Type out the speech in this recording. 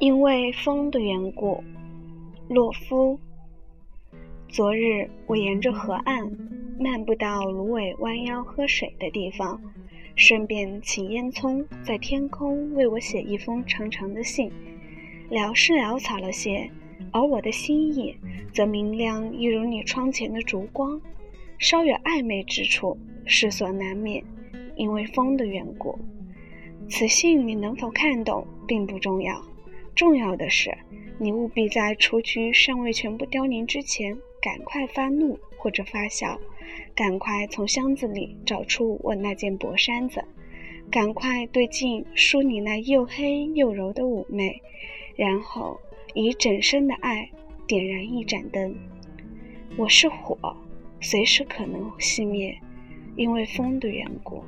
因为风的缘故，洛夫。昨日我沿着河岸漫步到芦苇弯腰喝水的地方，顺便请烟囱在天空为我写一封长长的信。潦是潦草了些，而我的心意则明亮，一如你窗前的烛光。稍有暧昧之处，世所难免，因为风的缘故。此信你能否看懂，并不重要。重要的是，你务必在雏菊尚未全部凋零之前，赶快发怒或者发笑，赶快从箱子里找出我那件薄衫子，赶快对镜梳你那又黑又柔的妩媚，然后以整身的爱点燃一盏灯。我是火，随时可能熄灭，因为风的缘故。